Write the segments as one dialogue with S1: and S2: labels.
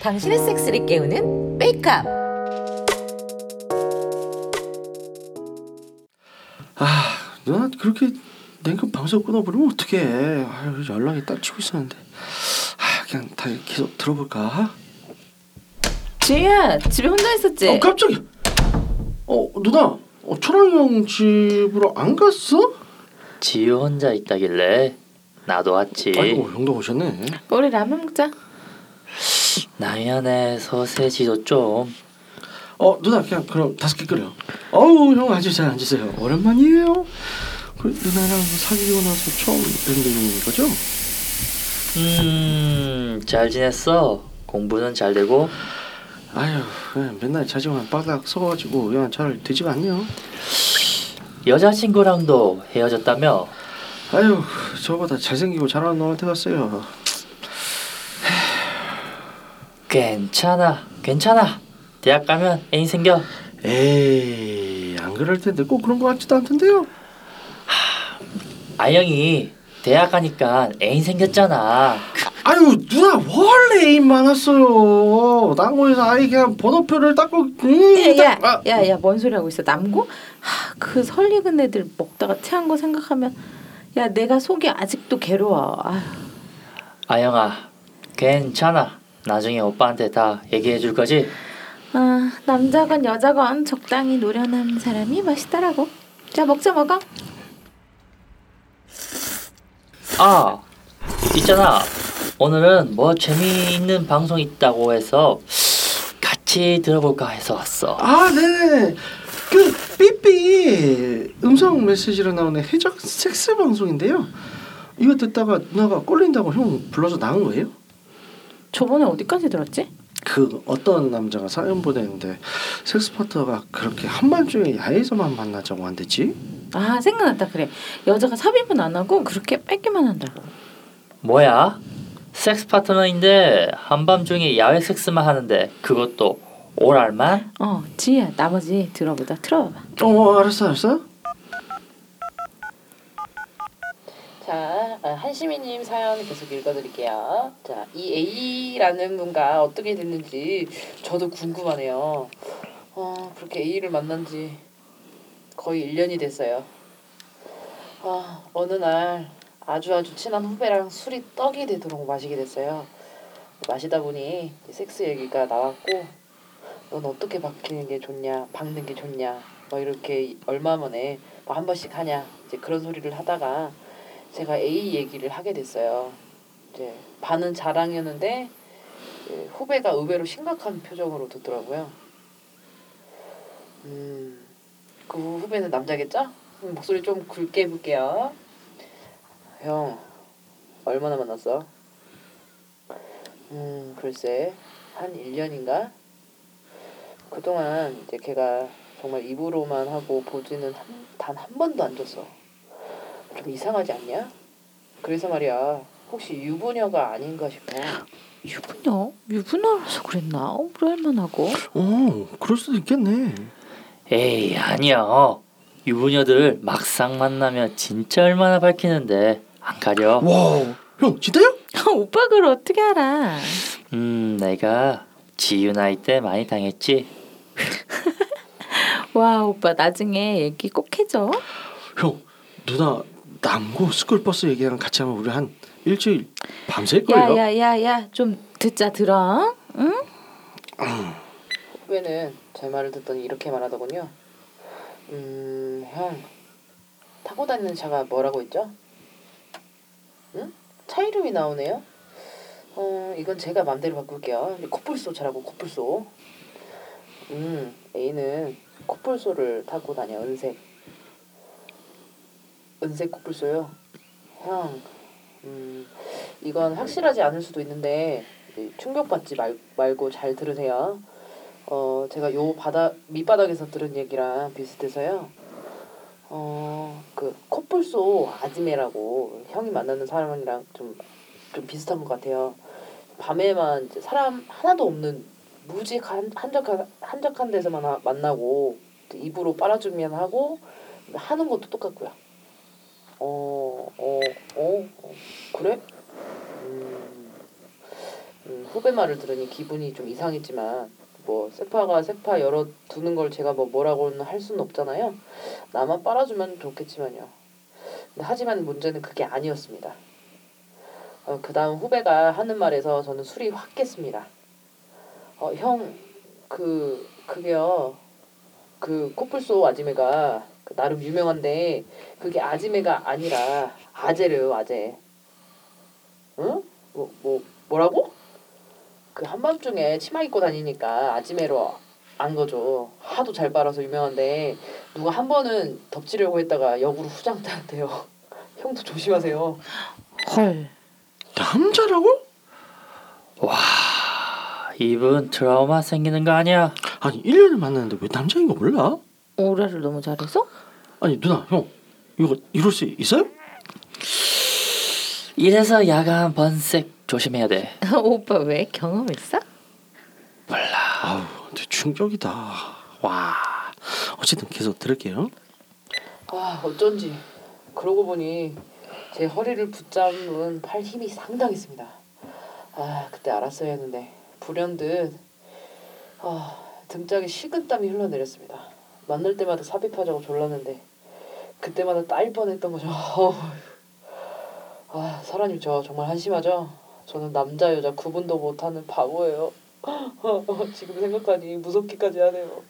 S1: 당신의 섹스를 깨우는 메이크업.
S2: 아 누나 그렇게 냉큼 방송 끊어버리면 어떡해 아유 연락이 딱 치고 있었는데 아 그냥 다 계속 들어볼까
S1: 지희야 집에 혼자 있었지?
S2: 어 깜짝이야 어 누나 어, 초랑이 형 집으로 안 갔어?
S3: 지유 혼자 있다길래 나도 왔지.
S2: 아이고 형도 오셨네
S1: 우리 라면 먹자.
S3: 나연의 소세지도 좀.
S2: 어 누나 그냥 그럼 다섯 개 끓여 어우 형 앉으세요 앉으세요 오랜만이에요 그 누나랑 사귀고 나서 처음 뵙는 거죠?
S3: 음, 잘 지냈어. 공부는 잘 되고.
S2: 아유 그냥 맨날 자지만 바닥 서가지고 그냥 잘 되지가 않네요
S3: 여자친구랑도 헤어졌다며?
S2: 아유 저보다 잘생기고 잘하는 놈한테 갔어요
S3: 괜찮아, 괜찮아. 대학 가면 애인 생겨.
S2: 에이 안 그럴 텐데 꼭 그런 거 같지도 않던데요
S3: 아영이 대학 가니까 애인 생겼잖아.
S2: 아유 누나 원래 애인 많았어요 남고에서 아이 그냥 번호표를 닦고 음, 딱- 아,
S1: 야야야야 뭔 소리 하고 있어 남고? 하, 그 설익은 애들 먹다가 체한 거 생각하면 야 내가 속이 아직도 괴로워. 아휴.
S3: 아영아, 괜찮아. 나중에 오빠한테 다 얘기해 줄 거지?
S1: 아 남자건 여자건 적당히 노련한 사람이 맛있더라고. 자 먹자 먹어.
S3: 아, 있잖아. 오늘은 뭐 재미있는 방송 있다고 해서 같이 들어볼까 해서 왔어.
S2: 아 네네 그 삐삐 음성 메시지로 나오는 해적 섹스 방송인데요 이거 듣다가 누나가 꼴린다고 형 불러서 나온 거예요?
S1: 저번에 어디까지 들었지?
S2: 그 어떤 남자가 사연 보내는데 섹스 파트너가 그렇게 한밤중에 야외에서만 만나자고 한댔지?
S1: 아 생각났다 그래. 여자가 삽입은 안 하고 그렇게 뺏기만 한다고.
S3: 뭐야? 섹스 파트너인데 한밤중에 야외 섹스만 하는데 그것도 오랄만?
S1: 어 지희야 나머지 들어보자. 틀어봐봐.
S2: 어 알았어 알았어
S4: 자, 아, 한시미님 사연 계속 읽어드릴게요. 자, 이 A라는 분과 어떻게 됐는지 저도 궁금하네요. 어, 그렇게 A를 만난 지 거의 1년이 됐어요. 아, 어느 날 아주 아주 친한 후배랑 술이 떡이 되도록 마시게 됐어요. 마시다 보니 섹스 얘기가 나왔고, 넌 어떻게 박히는 게 좋냐, 박는 게 좋냐, 뭐 이렇게 얼마 만에 뭐 한 번씩 하냐, 이제 그런 소리를 하다가 제가 A 얘기를 하게 됐어요. 이제 반은 자랑이었는데 후배가 의외로 심각한 표정으로 듣더라고요. 음, 그 후배는 남자겠죠? 음, 목소리 좀 굵게 해볼게요. 형, 얼마나 만났어? 음, 글쎄, 한 1년인가? 그동안 이제 걔가 정말 입으로만 하고 보지는 단 한 번도 안 줬어. 좀 이상하지 않냐? 그래서 말이야 혹시 유부녀가 아닌가 싶어
S1: 유부녀? 유부녀라서 그랬나? 어, 불알만하고.
S2: 어 그럴 수도 있겠네
S3: 에이 아니야. 유부녀들 막상 만나면 진짜 얼마나 밝히는데 안 가려.
S2: 와 형 진짜요?
S1: 오빠 그걸 어떻게 알아?
S3: 음 내가 지유 나이 때 많이 당했지.
S1: 와 오빠 나중에 얘기 꼭 해줘.
S2: 형 누나 남고 스쿨버스 얘기랑 같이 하면 우리 한 일주일 밤샐걸요?
S1: 야야야야 좀 듣자 들어. 응?
S4: 후배는 제 말을 듣더니 이렇게 말하더군요 음 형 타고 다니는 차가 뭐라고 했죠? 응? 차 이름이 나오네요 어 이건 제가 맘대로 바꿀게요 코뿔소 차라고 코뿔소 음 A는 코뿔소를 타고 다녀 은색 은색 코뿔소요 형 음, 이건 확실하지 않을 수도 있는데 충격받지 말, 말고 잘 들으세요. 어, 제가 요 바닥 밑바닥에서 들은 얘기랑 비슷해서요. 어, 그 코뿔소 아지매라고 형이 만나는 사람이랑 좀, 좀 비슷한 것 같아요. 밤에만 사람 하나도 없는 무지 한, 한적한 한적한 데서만 하- 만나고 입으로 빨아주면 하고 하는 것도 똑같고요. 어, 어, 어, 어, 그래? 음, 음, 후배 말을 들으니 기분이 좀 이상했지만 뭐 세파가 세파 열어 두는 걸 제가 뭐 뭐라고는 할 수는 없잖아요. 나만 빨아주면 좋겠지만요. 근데 하지만 문제는 그게 아니었습니다. 어, 그 다음 후배가 하는 말에서 저는 술이 확 깼습니다. 어, 형, 그, 그게요. 그 코뿔소 아지매가 그 나름 유명한데 그게 아지매가 아니라 아재래요, 아재. 응? 뭐, 뭐, 뭐라고? 그 한밤중에 치마 입고 다니니까 아지매로 안 거죠. 하도 잘 빨아서 유명한데 누가 한 번은 덮치려고 했다가 역으로 후장한테요. 형도 조심하세요.
S1: 헐.
S2: 남자라고?
S3: 이분 트라우마 생기는 거 아니야?
S2: 아니 1년을 만났는데 왜 남자인 거 몰라?
S1: 오라를 너무 잘해서?
S2: 아니 누나 형 이거 이럴 수 있어요?
S3: 이래서 야간 번색 조심해야 돼.
S1: 오빠 왜 경험 있어?
S2: 아우 근데 충격이다 와 어쨌든 계속 들을게요
S4: 아 어쩐지 그러고 보니 제 허리를 붙잡은 팔 힘이 상당했습니다. 아 그때 알았어야 했는데 불현듯 아 등짝에 식은땀이 흘러내렸습니다. 만날 때마다 삽입하자고 졸랐는데 그때마다 따일 뻔했던 거죠. 아 사장님 저 정말 한심하죠? 저는 남자 여자 구분도 못하는 바보예요. 지금 생각하니 무섭기까지 하네요.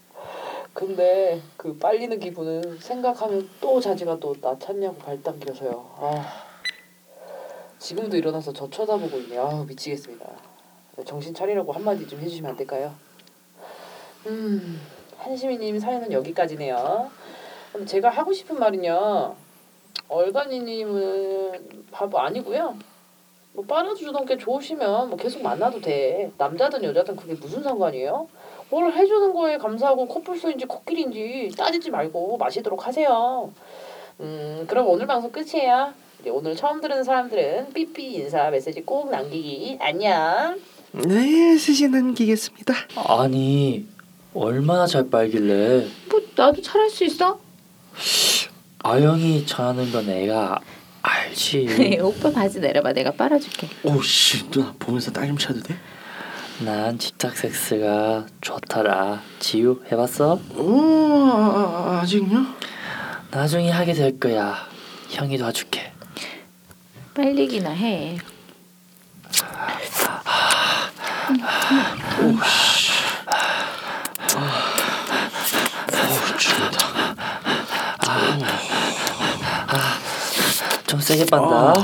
S4: 근데 그 빨리는 기분은 생각하면 또 자지가 또나 찾냐고 발당겨서요. 아 지금도 일어나서 저 쳐다보고 있네. 아 미치겠습니다. 정신 차리라고 한마디 좀 해주시면 안 될까요? 음 한시미님 사연은 여기까지네요. 그럼 제가 하고 싶은 말은요. 얼간이님은 바보 아니고요. 뭐 빨아주던 게 좋으시면 뭐 계속 만나도 돼. 남자든 여자든 그게 무슨 상관이에요? 뭘 해주는 거에 감사하고 커플소인지 코끼리인지 따지지 말고 마시도록 하세요. 음 그럼 오늘 방송 끝이에요. 오늘 처음 들은 사람들은 삐삐 인사 메시지 꼭 남기기 안녕.
S2: 네 스시 남기겠습니다
S3: 아니 얼마나 잘 빨길래
S1: 뭐 나도 잘할 수 있어?
S3: 아영이 전하는 건 애가 알지.
S1: 오빠 바지 내려봐 내가 빨아줄게.
S2: 오씨 누나 보면서 딸좀 쳐도 돼?
S3: 난 집착 섹스가 좋더라. 지우 해봤어?
S2: 오 아, 아, 아직요?
S3: 나중에 하게 될 거야. 형이 도와줄게.
S1: 빨리기나 해.
S2: 어우 죽는다
S3: 좀 세게 빤다.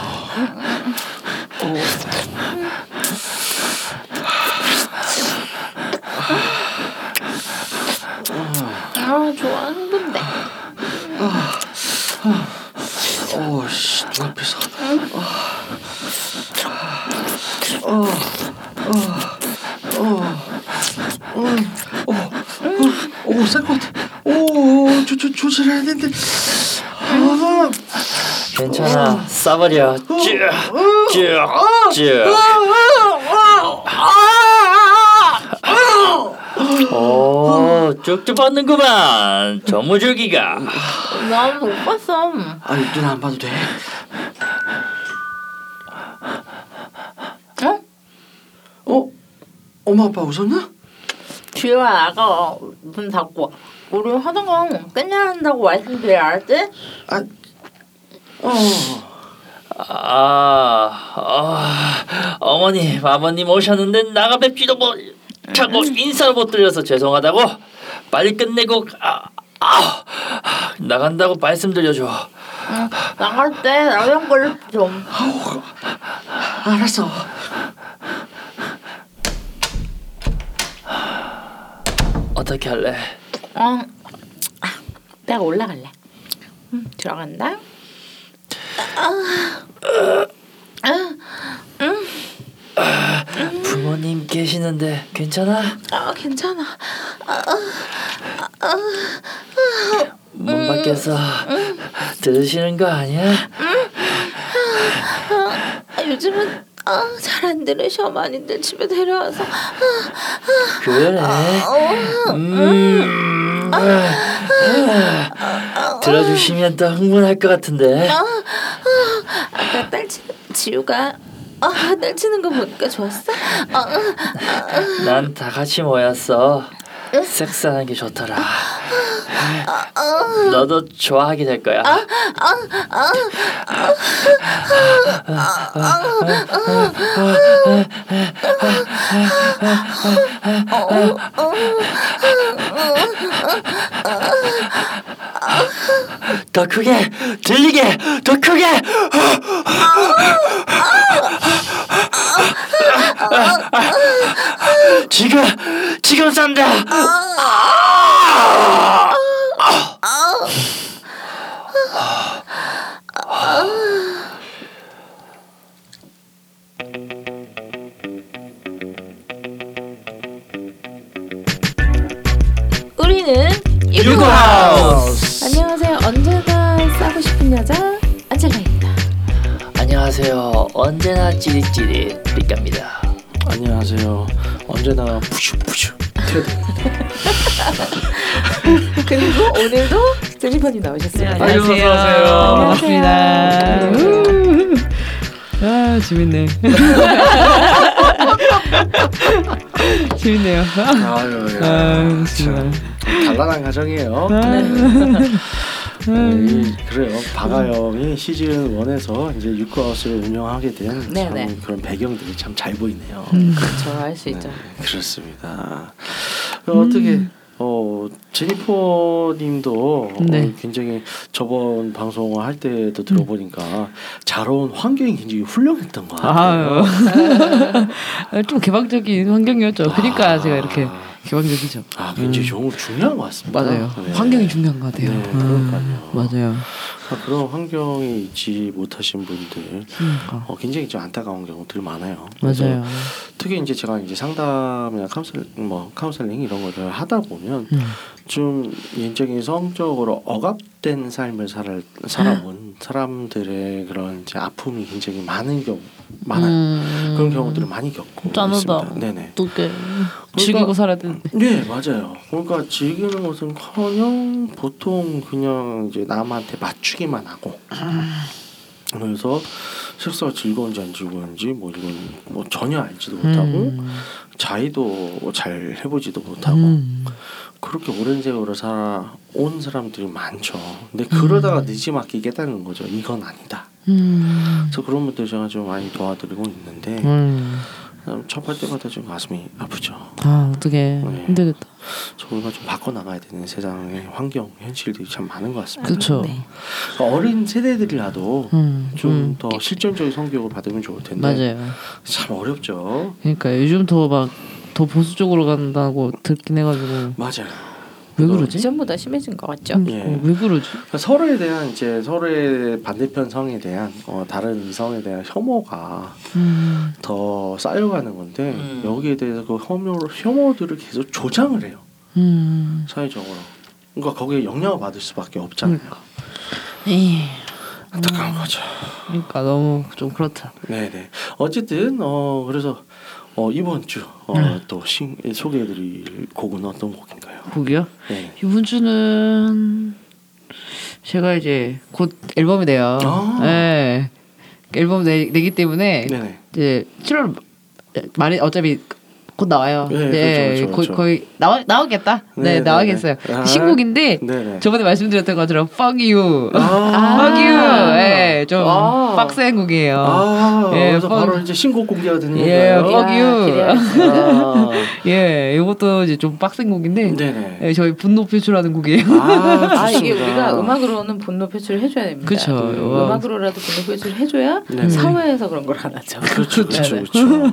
S1: 아 좋아하는 건데.
S2: 오씨 눈앞에서 오쌀것 같아 오조 조 조절해야 되는데 아,
S3: 괜찮아. 싸버려. 쭉. 오, 쭉쭉 뻗는구만. 정무줄기가.
S1: 난못 봤어.
S2: 아니 누나 안 봐도 돼?
S1: 어?
S2: 어? 엄마 아빠 웃었나?
S1: 주영아 나가 문 닫고 우리 하던 거 끝내야 한다고 말씀드려 알았지?
S2: 아, 어.
S3: 아, 아, 어머님, 아버님 오셨는데 나가 뵙지도 못하고 인사를 못 드려서 죄송하다고. 빨리 끝내고 아, 아, 나간다고 말씀드려줘.
S1: 응, 나갈 때 라면 걸 좀.
S2: 알았어.
S3: 어떻게 할래?
S1: 어, 아, 내가 올라갈래. 응, 들어간다.
S3: 부모님 계시는데 괜찮아?
S1: 아 괜찮아.
S3: 문 밖에서 들으시는 거 아니야?
S1: 아, 요즘은 아, 잘안 들으셔 많이들 집에 데려와서
S3: 그래. 음, 들어주시면 더 흥분할 것 같은데.
S1: 아까 딸치 지우가 아 딸치는 거 보니까 좋았어? 아,
S3: 난다 같이 모였어. 섹스하는 게 좋더라. 너도 좋아하게 될 거야. 더 크게 들리게 더 크게 지금 지금 싼다.
S1: 우리는 안녕하세요 언제나
S3: 찌릿찌릿 리카입니다
S2: 안녕하세요. 언제나 푸슉푸슉 테드.
S1: 그리고 오늘도 제니퍼님 나오셨습니다.
S5: 안녕하세요.
S1: 안녕하세요.
S5: 반갑습니다. 아 재밌네. 재밌네요.
S2: 아유, 야,
S5: 아,
S2: 참
S5: 정말.
S2: 단란한 가정이에요.
S5: 아,
S2: 네, 이- 그래요. 바가 형이 시즌 1에서 이제 유쿠하우스를 운영하게 된참
S1: 네네.
S2: 그런 배경들이 참 잘 보이네요.
S1: 그렇죠. 알 수 있죠.
S2: 네, 그렇습니다. 그럼 어떻게 어 제니퍼님도
S5: 네.
S2: 어, 굉장히 저번 방송을 할 때도 들어보니까 자라온 환경이 굉장히 훌륭했던 것 같아요.
S5: 좀 개방적인 환경이었죠. 그러니까 제가 이렇게 개방적이죠.
S2: 아 굉장히 좀 중요한 것 같습니다.
S5: 맞아요.
S2: 네.
S5: 환경이 중요한 것 같아요.
S2: 네,
S5: 음. 맞아요.
S2: 아, 그런 환경이 있지 못하신 분들
S5: 그러니까.
S2: 어, 굉장히 좀 안타까운 경우들이 많아요.
S5: 맞아요.
S2: 특히 이제 제가 이제 상담이나 카운셀 뭐 카운셀링 이런 거를 하다 보면
S5: 음.
S2: 좀 인적인 성적으로 억압된 삶을 살 살아온 사람들의 그런 이제 아픔이 굉장히 많은 경우 많아요.
S5: 음.
S2: 그런 경우들을 많이 겪고
S5: 짠하다.
S2: 있습니다. 네네.
S5: 어떻게 즐기고 살아야 되는데.
S2: 네 맞아요. 그러니까 즐기는 것은커녕 보통 그냥 이제 남한테 맞추기만 하고 그래서 섹스가 즐거운지 안 즐거운지 뭐 이건 뭐 전혀 알지도 못하고
S5: 음.
S2: 자의도 잘 해보지도 못하고
S5: 음.
S2: 그렇게 오랜 세월을 살아온 사람들이 많죠. 근데 그러다가 늦지막히 깨닫는 거죠. 이건 아니다.
S5: 음.
S2: 그래서 그런 분들 제가 좀 많이 도와드리고 있는데
S5: 음.
S2: 음, 접할 때마다 좀 가슴이 아프죠.
S5: 아 어떻게
S2: 네.
S5: 힘들겠다.
S2: 저희가 좀 바꿔 나가야 되는 세상의 환경 현실들이 참 많은 것 같습니다.
S5: 그렇죠.
S1: 네.
S2: 그러니까 어린 세대들이라도
S5: 음,
S2: 좀
S5: 음.
S2: 더 실전적인 성교육을 받으면 좋을 텐데
S5: 맞아요.
S2: 참 어렵죠.
S5: 그러니까 요즘 더 막 더 보수적으로 간다고 듣긴 해가지고
S2: 맞아요.
S5: 왜 그러지?
S1: 이전보다 심해진 것 같죠.
S5: 음,
S2: 예.
S5: 어, 왜 그러지?
S2: 그러니까 서로에 대한 이제 서로의 반대편 성에 대한 어, 다른 성에 대한 혐오가
S5: 음,
S2: 더 쌓여가는 건데
S3: 음.
S2: 여기에 대해서 그 혐오 혐오들을 계속 조장을 해요
S5: 음,
S2: 사회적으로. 그러니까 거기에 영향을 받을 수밖에 없잖아요.
S5: 에이,
S2: 안타까운 거죠.
S5: 그러니까 너무 좀 그렇다.
S2: 네네. 어쨌든 어 그래서 어 이번
S5: 음.
S2: 주어또 소개해드릴 곡은 어떤 곡인가요?
S5: 곡이요?
S2: 네.
S5: 이번 주는 제가 이제 곧 앨범이 내요.
S2: 아.
S5: 네. 앨범 내, 내기 때문에
S2: 네네.
S5: 이제 7월 말이 어차피 곧 나와요.
S2: 네, 그렇죠, 그렇죠,
S5: 거,
S2: 그렇죠.
S5: 거의 나와 나오겠다. 네,
S2: 네, 네,
S5: 나오겠어요.
S2: 네. 아.
S5: 신곡인데
S2: 네네.
S5: 저번에 말씀드렸던 것처럼 Fuck You,
S2: 아.
S5: Fuck You, 예, 좀
S1: 아.
S5: 빡센 곡이에요.
S2: 아,
S5: 예,
S2: 그래서
S5: 펑-
S2: 바로 이제 신곡 공개가 되는
S5: 예, fuck you.
S2: 아,
S5: 예, 이것도 이제 좀 빡센 곡인데
S2: 네네.
S5: 예, 저희 분노 표출하는 곡이에요.
S2: 아,
S1: 아 이게. 우리가 음악으로는 분노 표출을 해줘야 됩니다. 음,
S5: 와.
S1: 음악으로라도 분노 표출을 해줘야
S2: 네.
S1: 사회에서 그런 걸 안 하죠.
S2: 그렇죠, 그렇죠,
S1: 네네.
S2: 그렇죠.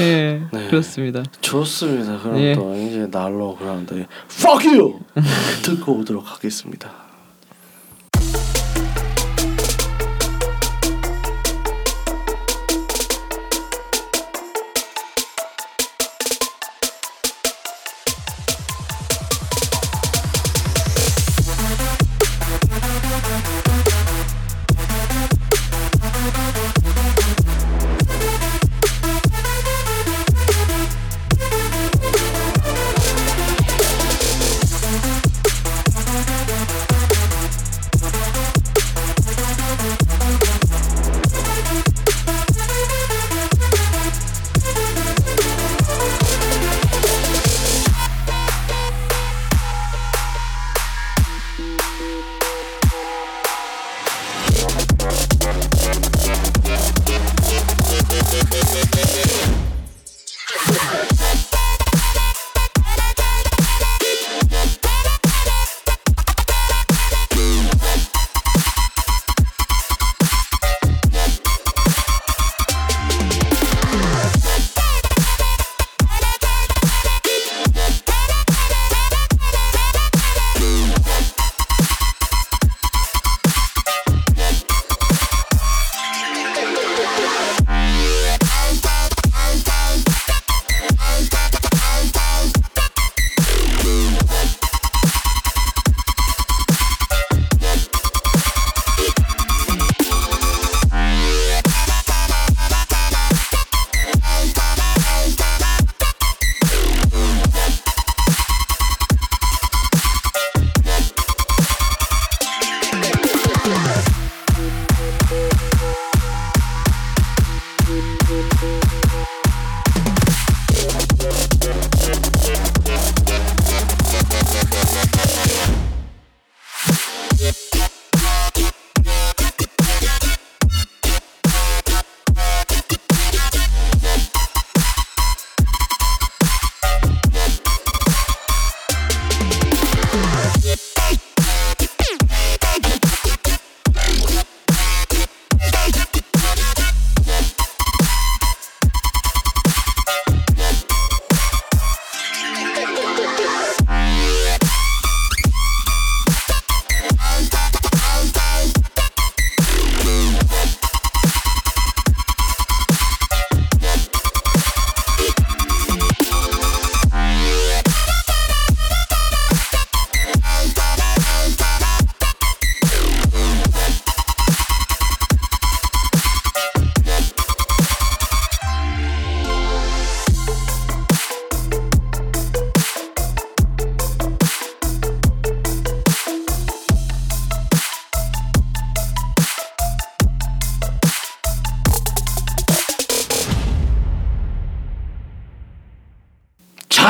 S5: 예,
S2: 네.
S5: 그렇습니다.
S2: 좋습니다. 그럼
S5: 예.
S2: 또 이제 날로 그라운드의 Fuck you 듣고 오도록 하겠습니다.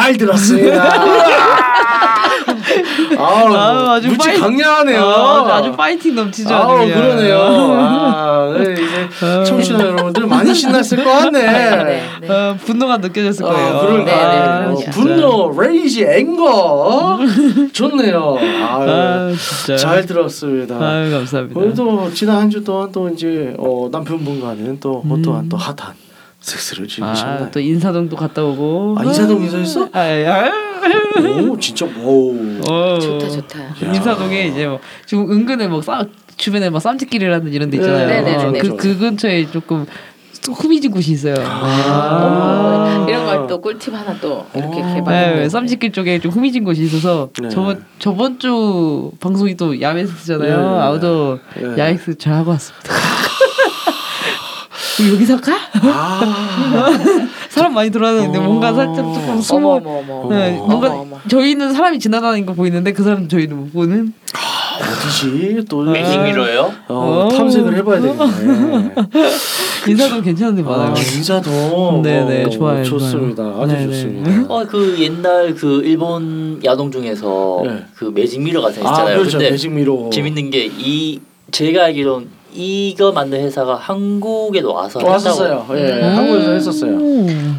S2: 잘 들었습니다. 아우,
S5: 아유, 아주
S2: 무지
S5: 파이-
S2: 강렬하네요.
S5: 아, 아주 파이팅 넘치죠. 아주
S2: 아우
S5: 그냥.
S2: 그러네요. 아, 네, 이제 청취자 여러분들 많이 신났을 것 같네.
S1: 네, 네.
S5: 어, 분노가 느껴졌을 거예요.
S2: 아, 그러니까
S1: 네, 네,
S5: 아.
S2: 어. 분노, 레이지, 앵거 좋네요. 아유,
S5: 아 진짜.
S2: 잘 들었습니다.
S5: 아유 감사합니다.
S2: 오늘도 지난 한 주 동안 또 이제 어, 남편분과는 또
S5: 음.
S2: 어떠한 또 핫한 섹스를 즐기셨나요?
S5: 아 또 인사동도 갔다 오고.
S2: 아, 인사동에서 했어?
S5: 아, 아,
S2: 오 진짜 오.
S5: 어.
S1: 좋다 좋다.
S2: 야.
S5: 인사동에 이제 뭐 지금 은근히 뭐 싸, 주변에 막 쌈짓길이라든지 이런 데 있잖아요.
S2: 네,
S1: 네, 네, 네.
S5: 그, 그 근처에 조금 후미진 곳이 있어요.
S2: 아.
S1: 이런 걸 또 꿀팁 하나 또 이렇게
S2: 어.
S1: 개발했네.
S5: 네, 쌈짓길 쪽에 좀 후미진 곳이 있어서
S2: 네.
S5: 저번 저번 주 방송이 또 야외스잖아요.
S2: 네.
S5: 아우도
S2: 네.
S5: 야외스 잘 하고 왔습니다. 여기서 할까?
S2: 아.
S5: 사람 많이 돌아다니는데
S2: 어.
S5: 뭔가 살짝 조금 숨어. 네, 뭔가
S1: 어머, 어머.
S5: 저희는 사람이 지나다니는 거 보이는데 그 사람 저희는 못 보는.
S2: 어디지 또
S3: 매직 미러요?
S2: 어,
S5: 어.
S2: 탐색을 해봐야 되겠네.
S5: 인사동 괜찮은데
S2: 아,
S5: 많아요.
S2: 인사동.
S5: 네네,
S2: 어,
S5: 좋아요,
S2: 좋습니다.
S5: 좋아요.
S2: 아주
S5: 네네.
S2: 좋습니다.
S3: 어그 옛날 그 일본 야동 중에서
S2: 네.
S3: 그 매직 미러 같은
S2: 거아
S3: 있잖아요.
S2: 그렇죠.
S3: 근데
S2: 매직미로.
S3: 재밌는 게 이 제가 알기로는 이거 만든 회사가 한국에도 와서
S2: 왔었어요. 예,
S5: 음.
S2: 한국에서 했었어요.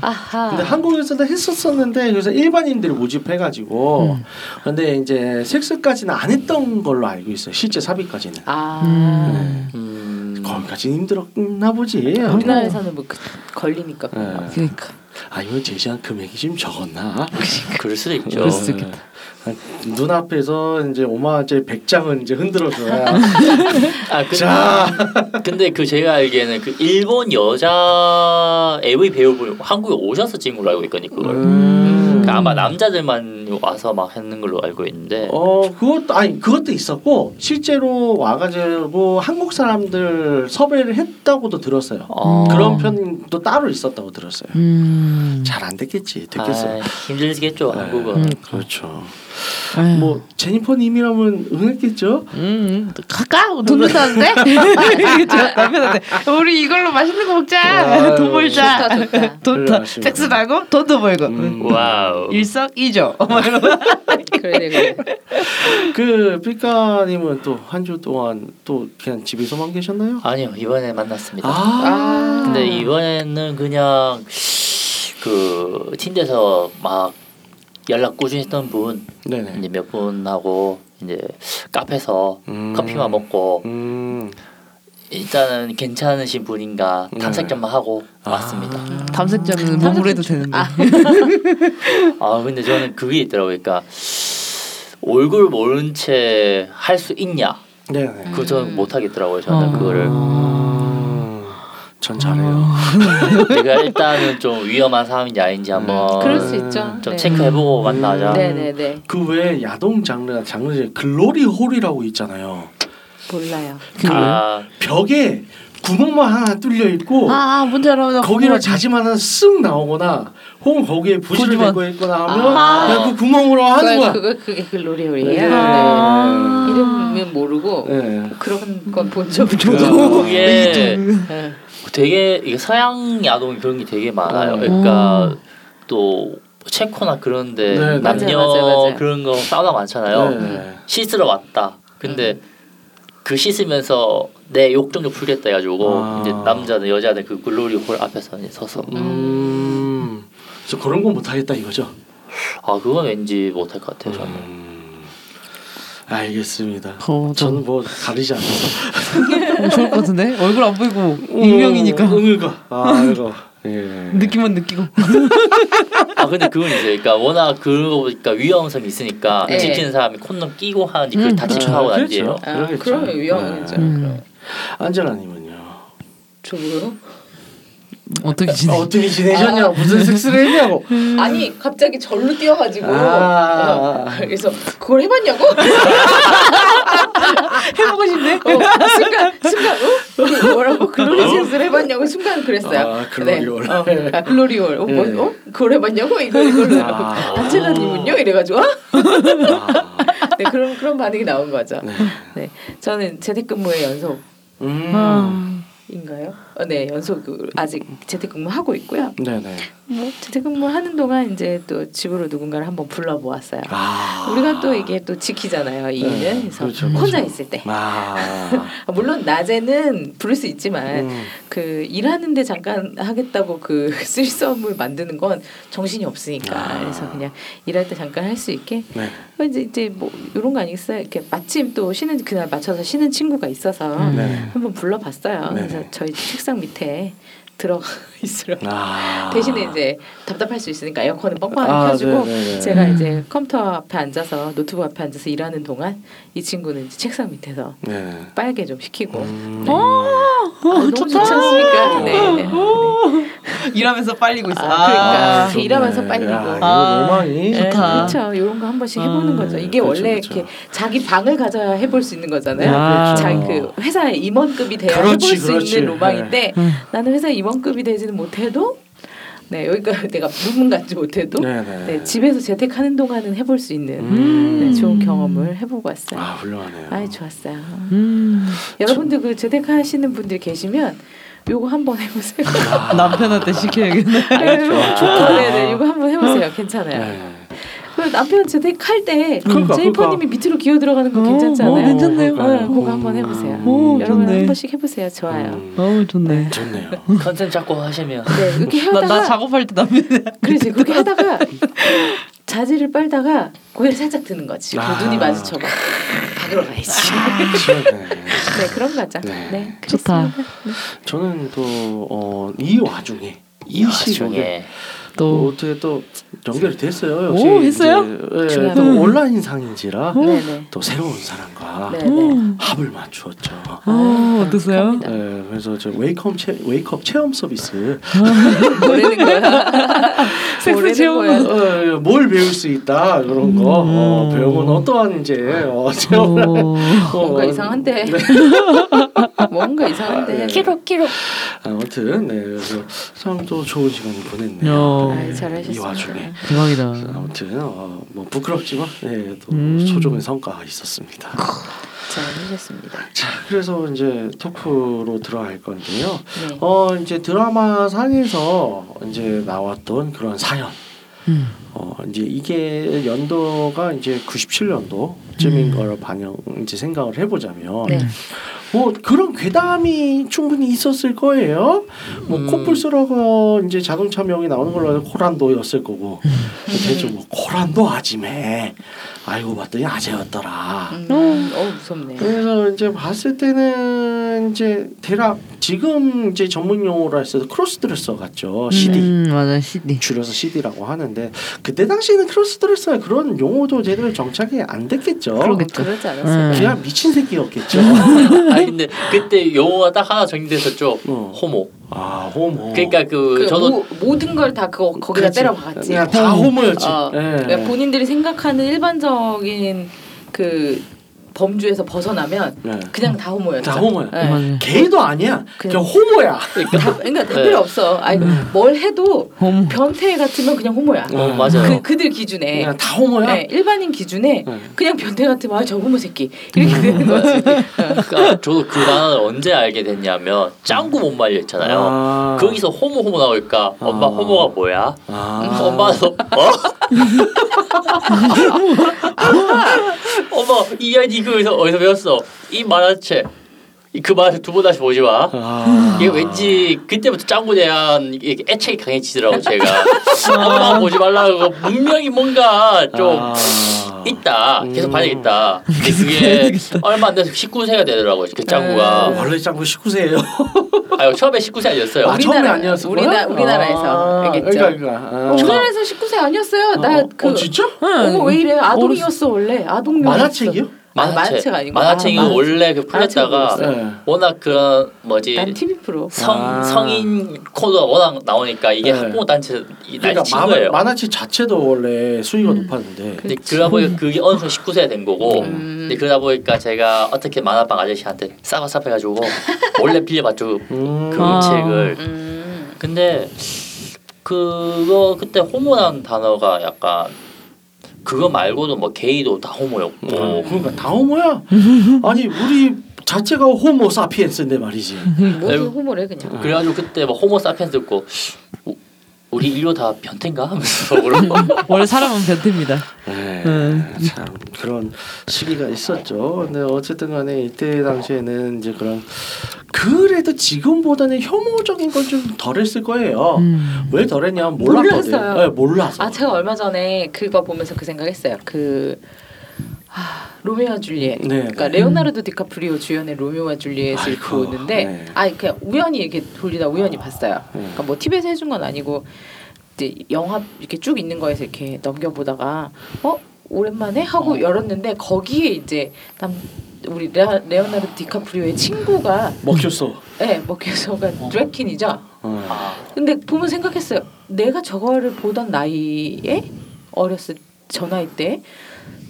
S1: 아하.
S2: 근데 한국에서도 했었었는데 그래서 일반인들을 모집해가지고
S5: 음.
S2: 근데 이제 섹스까지는 안 했던 걸로 알고 있어요. 실제 삽입까지는
S1: 아.
S5: 음.
S3: 음.
S2: 거기까지는 힘들었나 보지.
S1: 우리나라에서는 뭐 그, 걸리니까.
S2: 예.
S5: 그러니까
S2: 아니면 제시한 금액이 좀 적었나?
S3: 그럴 수도 있죠.
S5: 그럴 수도 있겠다.
S2: 눈 앞에서 이제 5만 원짜리 100장은 이제 흔들어줘야.
S3: 아 근데,
S2: 자,
S3: 근데 그 제가 알기에는 그 일본 여자 AV 배우분 한국에 오셔서 찍은 걸로 알고 있거든요. 그걸.
S2: 음.
S3: 그러니까 아마 남자들만 와서 막 하는 걸로 알고 있는데.
S2: 어 그것도 아니 그것도 있었고 실제로 와가지고 한국 사람들 섭외를 했다고도 들었어요.
S3: 어.
S2: 그런 편도 따로 있었다고 들었어요.
S5: 음.
S2: 잘안 됐겠지. 됐겠어.
S3: 아, 힘들겠죠
S2: 네.
S3: 한국은.
S5: 음.
S2: 그렇죠.
S5: 아유.
S2: 뭐 제니퍼 님이라면 응했겠죠.
S5: 음, 갈까? 돈 든다는데? 남편한테 우리 이걸로 맛있는 거 먹자.
S2: 아유,
S5: 돈 벌자.
S1: 좋다 좋다.
S5: 돈 더,
S2: 그래,
S5: 섹스하고 돈도 벌고.
S2: 음.
S3: Wow.
S5: 일석이조.
S1: 그래. 그
S2: 피카 님은 또 한 주 동안 또 그냥 집에서만 계셨나요?
S3: 아니요 이번에 만났습니다.
S2: 아.
S3: 근데 이번에는 그냥 그 틴데서 막 연락 꾸준히 했던 분
S2: 네네.
S3: 이제 몇 분하고 이제 카페에서
S2: 음.
S3: 커피만 먹고
S2: 음.
S3: 일단은 괜찮으신 분인가
S2: 네.
S3: 탐색점만 하고
S2: 아.
S3: 왔습니다.
S5: 탐색자는 몸으로 해도 되는데.
S3: 아 근데 저는 그게 있더라고요. 그러니까 얼굴 모른 채 할 수 있냐?
S2: 네네.
S3: 그거 저는 못 하겠더라고요. 저는
S5: 어.
S3: 그거를
S2: 아, 전 잘해요.
S3: 내가 일단은 좀 위험한 사람인지 아닌지 한번
S1: 그럴 수 있죠.
S3: 좀
S1: 네.
S3: 체크해보고 만나자.
S1: 네네네.
S2: 그 외에 야동 장르 장르 중에 글로리 홀이라고 있잖아요.
S1: 몰라요.
S3: 아,
S2: 벽에 구멍만 하나 뚫려 있고
S5: 아, 아 뭔지 알아. 나
S2: 거기를
S5: 궁금하지.
S2: 자지만 하나 쓱 나오거나 혹은 거기에 부실을. 대고 있거나 하면
S1: 아.
S2: 그냥 그 구멍으로 하는 거야.
S1: 그거 그게 글로리홀이에요.
S2: 네.
S1: 네.
S5: 아.
S1: 이름은 모르고
S2: 네.
S1: 그런 건 본 적은
S2: 저도.
S3: 그게
S1: 네.
S3: 되게 이게 서양 야동이 그런 게 되게 많아요.
S2: 어.
S3: 그러니까 또 체코나 그런데
S2: 네, 네.
S3: 남녀
S1: 맞아요, 맞아요, 맞아요.
S3: 그런 거 싸우다 많잖아요.
S2: 네.
S3: 씻으러 왔다. 근데 그 씻으면서 내 욕정도 풀겠다 해가지고
S2: 아.
S3: 이제 남자든 여자든 그 글로리 홀 앞에서 이제 서서
S2: 음. 그래서 그런 건 못하겠다 이거죠.
S3: 아 그건 왠지 못할 것 같아요 저는.
S2: 음. 알겠습니다.
S5: 어, 저
S2: 저는 뭐 가리지 않아서
S5: 어, 좋을 것 같은데 얼굴 안 보이고 익명이니까
S2: 음, 그러니까. 아 이거. 예.
S5: 느낌만 느끼고.
S3: 아 근데 그건 이제 그러니까 워낙 그러고 보니까 위험성이 있으니까
S1: 네.
S3: 지키는 사람이 콘돔 끼고 하는지 그걸
S5: 음,
S3: 다
S5: 그렇죠.
S3: 체크하고
S2: 그렇죠.
S3: 난지예요.
S1: 아. 그러면 위험하죠.
S2: 네.
S5: 음.
S2: 안젤라님은요.
S1: 저요?
S5: 어떻게
S2: 아,
S5: 지내?
S2: 어떻게 지내셨냐고 무슨 섹스를 했냐고.
S1: 아니 갑자기 절로 뛰어가지고
S2: 아.
S1: 어, 그래서 그걸 해봤냐고?
S5: 해보고 싶네.
S1: 어, 순간 순간 어? 그 뭐라고 글로리 섹스를 해봤냐고 순간 그랬어요.
S2: 아, 글로리올.
S1: 네. 어, 아, 글로리올. 어, 뭐,
S2: 예.
S1: 어? 그걸 해봤냐고 이거 이걸로
S2: 아.
S1: 안젤라님은요? 이래가지고 어?
S2: 아.
S1: 네 그런 그런 반응이 나온 거죠.
S2: 네.
S1: 네 저는 재택근무의 연속.
S2: 음.
S5: 아,
S1: 인가요? 어, 네 연속 그 아직 재택근무 하고 있고요.
S2: 네네.
S1: 뭐 재택근무 하는 동안 이제 또 집으로 누군가를 한번 불러 보았어요.
S2: 아.
S1: 우리가 또 이게 또 지키잖아요 이
S2: 네,
S1: 일은 그래서
S2: 그렇죠,
S1: 혼자
S2: 그렇죠.
S1: 있을 때
S2: 아.
S1: 아, 물론 낮에는 부를 수 있지만
S2: 음.
S1: 그 일하는데 잠깐 하겠다고 그 쓸썸을 만드는 건 정신이 없으니까
S2: 아.
S1: 그래서 그냥 일할 때 잠깐 할 수 있게
S2: 네.
S1: 어, 이제 이제 뭐 이런 거 아니겠어요 이렇게 마침 또 쉬는 그날 맞춰서 쉬는 친구가 있어서
S5: 음.
S2: 네.
S1: 한번 불러봤어요
S2: 네네.
S1: 그래서 저희 책상 밑에 들어가 있으러
S2: 아.
S1: 대신에 이제 답답할 수 있으니까 에어컨을 뻥뻥하게
S2: 아,
S1: 켜주고
S2: 네네네.
S1: 제가
S5: 음.
S1: 이제 컴퓨터 앞에 앉아서 노트북 앞에 앉아서 일하는 동안 이 친구는 이제 책상 밑에서
S2: 네.
S1: 빨개 좀 시키고
S2: 음.
S1: 아, 너무 좋지 않습니까? 네. 네.
S5: 일하면서 빨리고 있어.
S1: 아, 그러니까.
S2: 좋네.
S1: 일하면서 빨리고.
S5: 아.
S2: 로망이
S1: 네,
S5: 좋다.
S1: 그렇죠. 이런 거 한 번씩 해보는
S5: 아,
S1: 거죠. 이게
S2: 그렇죠,
S1: 원래
S2: 그렇죠.
S1: 이렇게 자기 방을 가져야 해볼 수 있는 거잖아요.
S5: 아.
S1: 자기 그 회사 임원급이 돼야
S2: 그렇지,
S1: 해볼 수
S2: 그렇지.
S1: 있는 로망인데
S5: 음.
S1: 나는 회사 임 원급이 되지는 못해도 네 여기가 내가 문문 갖지 못해도
S2: 네네.
S1: 네, 집에서 재택하는 동안은 해볼 수 있는
S2: 음.
S1: 네, 좋은 경험을 해보고 왔어요.
S2: 아 훌륭하네요.
S1: 아이 좋았어요.
S5: 음.
S1: 여러분들 그 재택하시는 분들 계시면 요거 한번 해보세요.
S5: 남편한테 시켜야겠네.
S1: 아유,
S2: 좋다.
S1: 네네, 이거 한번 해보세요. 괜찮아요.
S2: 네.
S1: 그 남편 재택할 때
S2: 그러니까,
S1: 제이퍼님이
S2: 그러니까.
S1: 밑으로 기어 들어가는 거
S5: 어,
S1: 괜찮잖아요.
S5: 어, 괜찮네요.
S1: 네, 그거
S2: 음.
S1: 한번 해보세요.
S5: 오,
S1: 여러분
S5: 좋네.
S1: 한 번씩 해보세요. 좋아요.
S2: 음,
S5: 어우 좋네.
S2: 좋네요.
S3: 컨셉 잡고 하시면
S1: 네, 이렇게
S5: 나,
S1: 하다가
S5: 나 작업할 때 남편이
S1: 그렇지 그렇게 하다가 자지를 빨다가 고개를 살짝 드는 거지. 그
S2: 아.
S1: 눈이 마주쳐봐. 박으러 가야지.
S2: 네.
S1: 네 그런 거죠.
S2: 네.
S1: 네,
S5: 좋다.
S1: 그렇습니다.
S2: 저는 또이 와중에 이 시국에
S3: 나중에
S5: 또또
S2: 어떻게 또 연결이 됐어요. 역시
S5: 오, 했어요?
S2: 이제, 예, 또
S1: 거.
S2: 온라인 상인지라
S1: 네네.
S2: 또 새로운 사람과
S1: 네네.
S5: 음.
S2: 합을 맞추었죠.
S5: 어, 어떠세요?
S2: 네, 그래서 저 웨이크업 체, 웨이크업 체험 서비스
S1: 뭐라는 거야?
S5: 섹스 체험.
S2: 어, 뭘 배울 수 있다 그런 거 어,
S5: 음.
S2: 배우면 어떠한 이제 어, 체험
S5: 오.
S1: 뭔가 이상한데.
S2: 네.
S1: 뭔가 이상한데.
S2: 네.
S1: 키로 키로.
S2: 아무튼 네 그래서 참또 좋은 시간을 보냈네요.
S5: 야.
S2: 네,
S1: 잘하셨습니다.
S2: 이 와중에
S5: 대박이다.
S2: 아무튼 어, 뭐 부끄럽지만 네, 또
S5: 음.
S2: 소정의 성과가 있었습니다.
S1: 잘하셨습니다.
S2: 자 그래서 이제 토크로 들어갈 건데요.
S1: 네.
S2: 어 이제 드라마 상에서 이제 나왔던 그런 사연.
S5: 음.
S2: 어 이제 이게 연도가 이제 97년도쯤인
S5: 음.
S2: 걸 반영 이제 생각을 해보자면
S1: 네.
S2: 뭐 그런 괴담이 충분히 있었을 거예요. 뭐
S3: 음.
S2: 코뿔 소라가 이제 자동차 명이 나오는 걸로 알고 코란도였을 거고
S1: 음.
S2: 대충 뭐 코란도 아지매 알고 봤더니 아재였더라.
S1: 음, 어 무섭네.
S2: 그래서 이제 봤을 때는 이제 대략 지금 이제 전문 용어로 해서 cross dresser 같죠. CD.
S5: 음, 맞아 CD.
S2: 줄여서 CD라고 하는데 그때 당시에는 cross dresser의 그런 용어도 제대로 정착이 안 됐겠죠.
S5: 그러겠죠.
S1: 그러지 않았어요.
S5: 음.
S2: 그냥 미친 새끼였겠죠.
S3: 아니 근데 그때 용어가 딱 하나 정리됐었죠.
S2: 어.
S3: 호모.
S2: 아 호모.
S3: 그러니까 그,
S1: 그
S3: 저도
S1: 모, 모든 걸 다 그거 거기다
S2: 그치.
S1: 때려 박았지.
S2: 그냥 다 호모였지.
S1: 어,
S2: 예.
S1: 그러니까 본인들이 생각하는 일반적인 그 범주에서 벗어나면
S2: 네.
S1: 그냥 다 호모였죠.
S2: 다 호모야.
S1: 네.
S2: 게이도 아니야.
S1: 그냥-
S2: 그냥 호모야.
S1: 다, 그러니까 다
S3: 네.
S1: 없어. 아니 뭘 해도
S5: 홈.
S1: 변태 같으면 그냥 호모야.
S3: 어, 맞아요.
S1: 그 그들 기준에
S2: 그냥 다 호모야.
S1: 네, 일반인 기준에
S2: 네.
S1: 그냥 변태 같으면 아 저 호모 새끼 이렇게 되는 거지.
S3: 그러니까 저도 그 단어를 언제 알게 됐냐면 짱구 못 말려 있잖아요.
S2: 아.
S3: 거기서 호모 호모 나오니까 엄마
S2: 아.
S3: 호모가 뭐야?
S2: 아.
S3: 엄마도 어? 엄마 이한이 그에서 어디서 배웠어? 이 만화책 이그 만화책 두번 다시 보지 마.
S2: 아.
S3: 이게 왠지 그때부터 짱구에 대한 애착이 강해지더라고 제가. 엄마 보지 말라고 분명히 뭔가 좀
S2: 아.
S3: 있다. 계속
S2: 음.
S3: 봐야겠다. 근데 그게 얼마 안 돼서 19세가 되더라고요. 그 짱구가.
S1: 음.
S2: 원래 짱구 19세예요.
S3: 아유 처음에 19세 아니었어요.
S2: 아, 처음에
S1: 우리나라-
S2: 아니었어.
S1: 우리나- 우리나라에서 알겠죠?
S2: 그러니까 그러니까. 아.
S1: 우리나라에서 19세 아니었어요. 나그
S2: 어, 진짜?
S1: 어머 왜 이래 아동이었어 원래 아동
S2: 만화책이요?
S1: 만화책 아니고
S3: 만화책이
S1: 아.
S3: 원래 그 풀렸다가
S1: 만화책으로
S2: 네.
S3: 워낙 그런 뭐지
S1: 난 TV 프로.
S3: 성
S2: 아.
S3: 성인 코드가 워낙 나오니까 이게
S2: 네.
S3: 학부모 단체 이
S2: 그러니까 마,
S3: 거예요.
S2: 만화책 자체도 원래 수위가 높았는데.
S3: 근데 그러다 보니까 그게 어느 순간 19세가 된 거고
S1: 음.
S3: 근데 그러다 보니까 제가 어떻게 만화방 아저씨한테 싸바싸바 해가지고 몰래 빌려봤죠
S2: 음.
S3: 그
S5: 아.
S3: 책을
S1: 음.
S3: 근데 그거 그때 호모라는 단어가 약간 그거 말고도 뭐 게이도 다 호모였고
S2: 어, 그러니까 다 호모야. 아니 우리 자체가 호모 사피엔스인데 말이지.
S1: 모두
S3: 아이고.
S1: 호모래 그냥.
S3: 그래가지고 그때 막 호모 사피엔스 듣고 우- 우리 인류 다 변태인가 하면서
S5: 원래 사람은 변태입니다.
S2: 네,
S5: 음.
S2: 참 그런 시기가 있었죠. 근데 어쨌든간에 이때 당시에는 이제 그런 그래도 지금보다는 혐오적인 건 좀 덜했을 거예요.
S5: 음.
S2: 왜 덜했냐면 몰랐거든.
S1: 몰랐어요.
S2: 네, 몰라서.
S1: 아 제가 얼마 전에 그거 보면서 그 생각했어요. 그 아, 로미오와 줄리엣.
S2: 네.
S1: 그러니까 레오나르도 디카프리오 주연의 로미오와 줄리엣을
S2: 아이고,
S1: 보는데
S2: 네.
S1: 아 그냥 우연히 이렇게 돌리다 우연히 봤어요.
S2: 네.
S1: 그러니까 뭐 TV에서 해준 건 아니고 이제 영화 이렇게 쭉 있는 거에서 이렇게 넘겨보다가 어 오랜만에 하고
S3: 어.
S1: 열었는데 거기에 이제 남 우리 레, 레오나르도 디카프리오의 친구가
S2: 머큐시오.
S1: 예 머큐시오가 drag queen이죠.
S2: 어.
S3: 아,
S1: 근데 보면 생각했어요. 내가 저거를 보던 나이에 어렸을 저 나이 때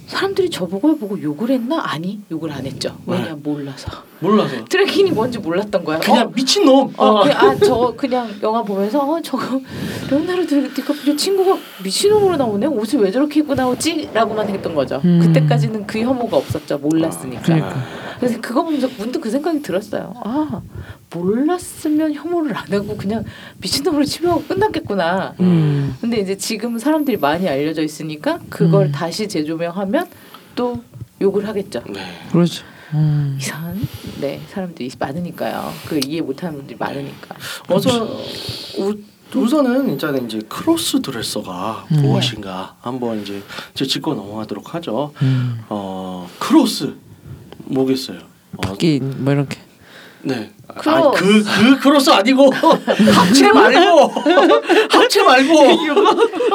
S1: 사람들이 저보고 보고 욕을 했나? 아니 욕을 안 했죠. 왜냐 몰라서
S2: 몰라서.
S1: 드래킨이 뭔지 몰랐던 거야.
S2: 그냥 미친 놈.
S1: 어, 어 그냥 아 저거 그냥 영화 보면서 어 저거 레오나르도 디카프리오 친구가 미친 놈으로 나오네 옷을 왜 저렇게 입고 나오지?라고만 했던 거죠.
S5: 음.
S1: 그때까지는 그 혐오가 없었죠. 몰랐으니까.
S5: 그러니까.
S1: 그래서 그거 보면서 문득 그 생각이 들었어요. 아 몰랐으면 혐오를 안 하고 그냥 미친놈으로 치료하고 끝났겠구나.
S5: 음.
S1: 근데 이제 지금 사람들이 많이 알려져 있으니까 그걸
S5: 음.
S1: 다시 재조명하면 또 욕을 하겠죠.
S2: 네.
S5: 그렇죠. 음.
S1: 이상한 네 사람들이 많으니까요. 그 이해 못하는 분들이 많으니까.
S2: 어서 우, 우선은 이제 이제 cross dresser가
S5: 음.
S2: 무엇인가 한번 이제 이제 짚고 넘어가도록 하죠.
S5: 음.
S2: 어 cross 뭐겠어요? 어,
S5: 끼, 뭐 이렇게.
S2: 네.
S1: cross.
S2: 아니 그그 cross 아니고 합체 말고 합체 말고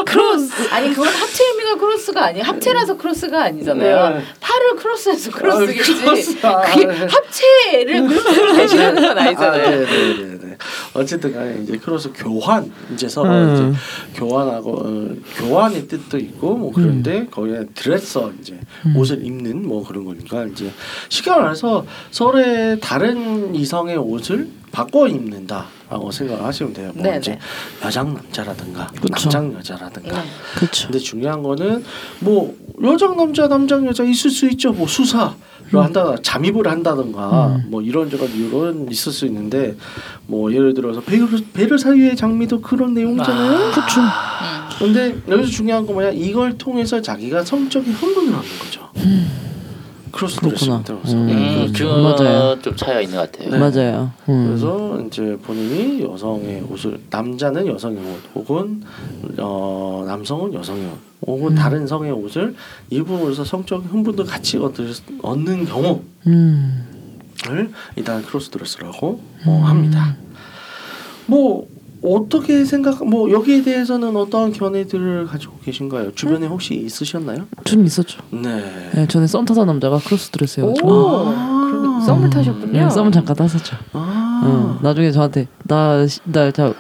S1: cross 아니 그건 합체 의미가 cross가 아니야. 합체라서 cross가 아니잖아요.
S2: 네.
S1: 팔을 cross해서 cross겠지.
S2: 아, cross. 아,
S1: 그게
S2: 네.
S1: 합체를 cross로 대신하는 건
S2: 아,
S1: 아니잖아요.
S2: 네네네. 어쨌든 간에 이제 cross 교환 이제 서로
S5: 음.
S2: 이제 교환하고 어, 교환의 뜻도 있고 뭐 그런데 거기에 dresser 이제
S5: 음.
S2: 옷을 입는 뭐 그런 거니까 이제 쉽게 말해서 서로의 다른 이성의 옷을 바꿔 입는다라고 생각하시면 돼요. 뭐
S1: 네네.
S2: 이제 여장 남자라든가
S5: 그쵸.
S2: 남장 여자라든가.
S1: 네.
S5: 그렇죠.
S2: 근데 중요한 거는 뭐 여장 남자 남장 여자 있을 수 있죠. 뭐 수사를 한다 잠입을 한다든가
S5: 음.
S2: 뭐 이런저런 이런 있을 수 있는데 뭐 예를 들어서 베르 베르사유의 장미도 그런 내용이잖아요.
S5: 그렇죠.
S1: 음.
S2: 근데 여기서 중요한 거 뭐냐 이걸 통해서 자기가 성적인 흥분을 하는 거죠. cross
S5: 그렇구나.
S2: dresser.
S5: 음.
S3: 음,
S5: 그렇죠.
S3: 그건
S5: 맞아요.
S3: 좀 차이가 있는 것 같아요.
S2: 네.
S5: 맞아요. 음.
S2: 그래서 이제 본인이 여성의 옷을 남자는 여성의 옷 혹은 어, 남성은 여성의 옷 혹은
S5: 음.
S2: 다른 성의 옷을 입음으로써 성적 흥분도 같이 얻을, 얻는 경우
S5: 음.
S2: 일단 cross dresser라고 어, 합니다. 뭐 어떻게 생각? 뭐 여기에 대해서는 어떤 견해들을 가지고 계신가요? 주변에 혹시 있으셨나요?
S5: 좀 있었죠.
S2: 네.
S5: 네, 전에 썸 타던 남자가 cross dresser여가지고
S1: 오, 그럼 썸을 타셨군요.
S5: 네, 썸은 잠깐 탔었죠.
S2: 아.
S5: 어, 나중에 저한테 나나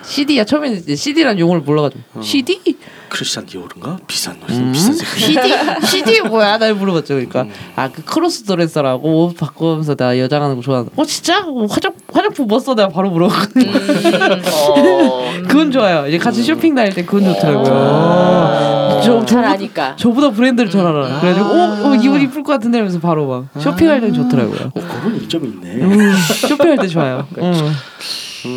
S5: CD야 처음에는 이제 CD란 용어를 몰라가지고
S2: 어.
S5: CD
S2: 크리스찬 디올인가 비싼 노래
S5: 음?
S2: 비싼 색깔.
S5: CD CD 뭐야? 날 물어봤죠. 그러니까
S2: 음.
S5: 아그 cross dresser라고 옷 바꾸면서 나 여장 하는 거 좋아하는. 어 진짜? 어, 화장 화장품 뭐 써? 내가 바로 물어봤거든.
S3: 어,
S5: 그건 좋아요. 이제 같이 쇼핑 다닐 때 그건 좋더라고요.
S3: 어.
S5: 저,
S1: 잘
S5: 저보다,
S1: 아니까.
S5: 저보다 브랜드를 잘 알아. 그래가지고 어, 어 이옷 이쁠 것 같은데 이러면서 바로 막 쇼핑할 때 좋더라고요.
S2: 어, 그런 이점이 있네.
S5: 음, 쇼핑할 때 좋아요. 음,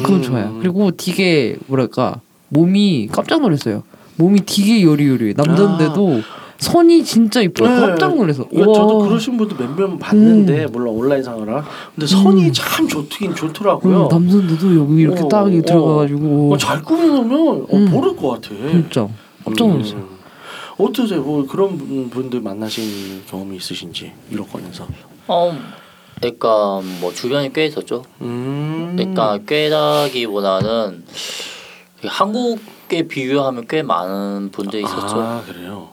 S5: 그건
S2: 음.
S5: 좋아요. 그리고 되게 뭐랄까 몸이 깜짝 놀랐어요. 몸이 되게 요리요리. 남자인데도 선이 진짜 이뻐요.
S2: 네.
S5: 깜짝 놀라서.
S2: 그러니까 저도
S5: 우와.
S2: 그러신 분도 몇명 봤는데
S5: 음.
S2: 물론 온라인상으로 근데 선이 참 좋긴 좋더라고요.
S5: 음, 남자인데도 여기 이렇게
S2: 어,
S5: 딱
S2: 어.
S5: 들어가가지고
S2: 어, 잘 꾸며놓으면 어,
S5: 음.
S2: 모를 것 같아.
S5: 진짜 깜짝 놀랐어요.
S2: 음. 어떠세요? 뭐 그런 분- 분들 만나신 경험이 있으신지 이런 건에서.
S3: 어, 그러니까 뭐 주변에 꽤 있었죠.
S2: 음.
S3: 그러니까 꽤다기보다는 한국에 비교하면 꽤 많은 분들이 있었죠.
S2: 아 그래요.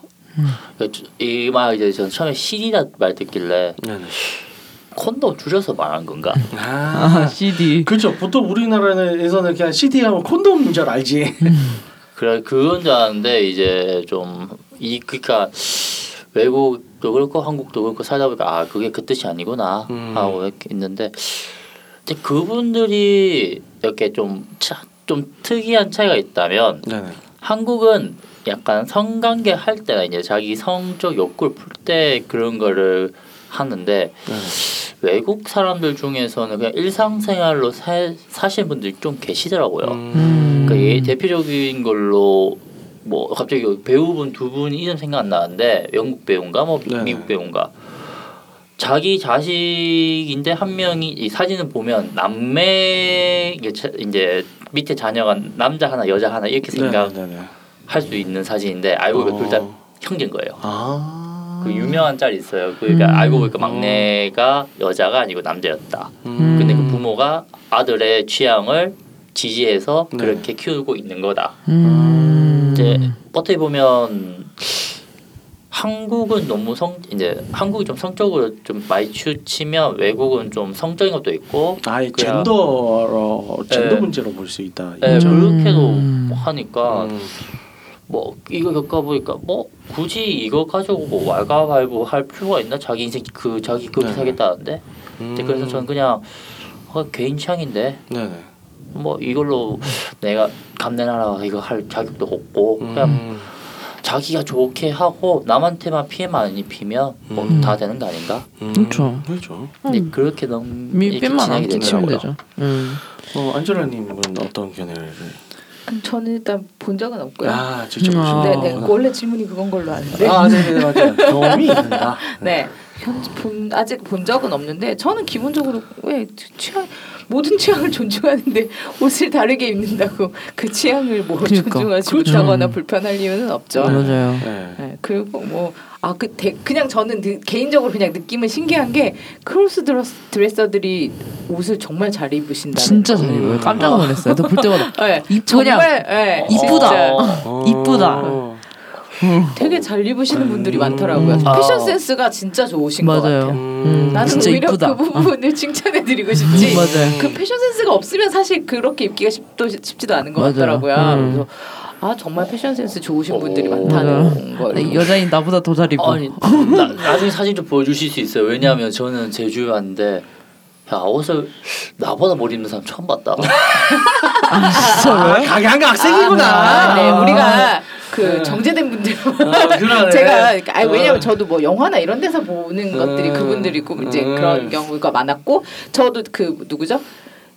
S3: 이말 이제 전 처음에 CD라 말 듣길래
S2: 네네.
S3: 콘돔 줄여서 말한 건가?
S2: 아,
S5: 아 CD.
S2: 그렇죠. 보통 우리나라에서는 그냥 CD 하면 콘돔인 줄 알지.
S3: 그래 그건 줄 아는데 이제 좀 이 그러니까 외국도 그렇고 한국도 그렇고 살다 보니까 아 그게 그 뜻이 아니구나
S2: 음.
S3: 하고 이렇게 있는데 이제 그분들이 이렇게 좀좀 특이한 차이가 있다면
S2: 네네.
S3: 한국은 약간 성관계 할 때나 이제 자기 성적 욕구를 풀 때 그런 거를 하는데
S2: 네네.
S3: 외국 사람들 중에서는 그냥 일상생활로 사, 사시는 분들이 좀 계시더라고요.
S5: 음.
S3: 그러니까 얘 대표적인 걸로 뭐 갑자기 배우분 두 분 이름 생각 안 나는데 영국 배우인가 뭐
S2: 네.
S3: 미국 배우인가 자기 자식인데 한 명이 이 사진을 보면 남매 이제 밑에 자녀가 남자 하나 여자 하나 이렇게 생각할
S2: 네네네.
S3: 수 있는 사진인데 알고 보니까 둘다
S2: 어.
S3: 형제인 거예요.
S2: 아.
S3: 그 유명한 짤이 있어요. 그러니까
S5: 음.
S3: 알고 보니까 막내가 여자가 아니고 남자였다.
S2: 음.
S3: 근데 그 부모가 아들의 취향을 지지해서
S2: 네.
S3: 그렇게 키우고 있는 거다.
S5: 음.
S3: 이제 어떻게 보면 한국은 너무 성 이제 한국이 좀 성적으로 좀 많이 치우치면 외국은 좀 성적인 것도 있고
S2: 아예 젠더로 젠더
S3: 네.
S2: 문제로 볼 수 있다.
S3: 예,
S2: 이거죠.
S3: 그렇게도
S5: 음.
S3: 하니까
S2: 음.
S3: 뭐 이거 겪어보니까 뭐 굳이 이거 가지고 뭐 왈가왈부 할 필요가 있나 자기 인생 그 자기 그렇게
S2: 네.
S3: 살겠다는데 근데 그래서 저는 그냥 어, 개인 취향인데
S2: 네네.
S3: 뭐 이걸로 내가 감내나라 이거 할 자격도 없고 그냥
S2: 음.
S3: 자기가 좋게 하고 남한테만 피해만 안 입히면 뭐
S2: 음.
S3: 다 되는 거 아닌가?
S2: 음.
S5: 그렇죠.
S2: 그렇죠.
S3: 근데
S5: 음.
S3: 그렇게 너무
S5: 미
S3: 이렇게
S5: 뺀만
S3: 진행이
S5: 안 끼치면. 되죠. 음.
S2: 어 안젤라님은 어떤 견해를?
S1: 저는 일단 본 적은 없고요.
S2: 아 직접
S5: 음,
S2: 보신
S5: 아.
S1: 네,
S2: 거.
S1: 네. 원래 질문이 그건 걸로 아는데.
S2: 아 네네 맞아요. 경험이 있는다.
S1: 네. 현, 본, 아직 본 적은 없는데 저는 기본적으로 왜 취향 모든 취향을 존중하는데 옷을 다르게 입는다고 그 취향을 뭐
S5: 그러니까.
S1: 존중하지
S5: 그렇죠.
S1: 못하거나 불편할 이유는 없죠.
S5: 네, 맞아요.
S2: 네.
S1: 네, 그리고 뭐 아그 그냥 저는 느, 개인적으로 그냥 느낌은 신기한 게 cross dress, dresser들이 옷을 정말 잘 입으신다.
S5: 진짜 잘 입어요. 깜짝 놀랐어요. 나볼 때마다
S1: 네,
S5: 이-
S1: 정말 네,
S5: 이쁘다.
S1: 진짜
S2: 어.
S5: 이쁘다.
S1: 되게 잘 입으시는 분들이 많더라고요.
S5: 음.
S1: 패션
S3: 아.
S1: 센스가 진짜 좋으신 것
S5: 맞아요.
S1: 같아요.
S5: 음,
S1: 나는
S5: 진짜
S1: 오히려
S5: 이쁘다.
S1: 그 부분을 칭찬해드리고 싶지.
S5: 음, 맞아요.
S1: 그 패션 센스가 없으면 사실 그렇게 입기가 쉽도 쉽지도 않은 것
S5: 맞아요.
S1: 같더라고요.
S5: 음.
S1: 그래서 아 정말 패션 센스 좋으신 분들이
S3: 오.
S1: 많다는 걸.
S5: 네, 여자인 나보다 더 잘 입어.
S3: 아니 나, 나중에 사진 좀 보여주실 수 있어요. 왜냐하면 저는 제주에 왔는데 야 옷을 나보다 못 입는 사람 처음 봤다.
S5: 아 진짜 왜?
S2: 강한 학생이구나.
S1: 아, 네, 우리가 그
S2: 네.
S1: 정제된 분들
S2: 어.
S1: 제가 아 왜냐면
S2: 어.
S1: 저도 뭐 영화나 이런 데서 보는 것들이
S2: 음.
S1: 그분들이고 이제
S2: 음.
S1: 그런 경우가 많았고 저도 그 누구죠?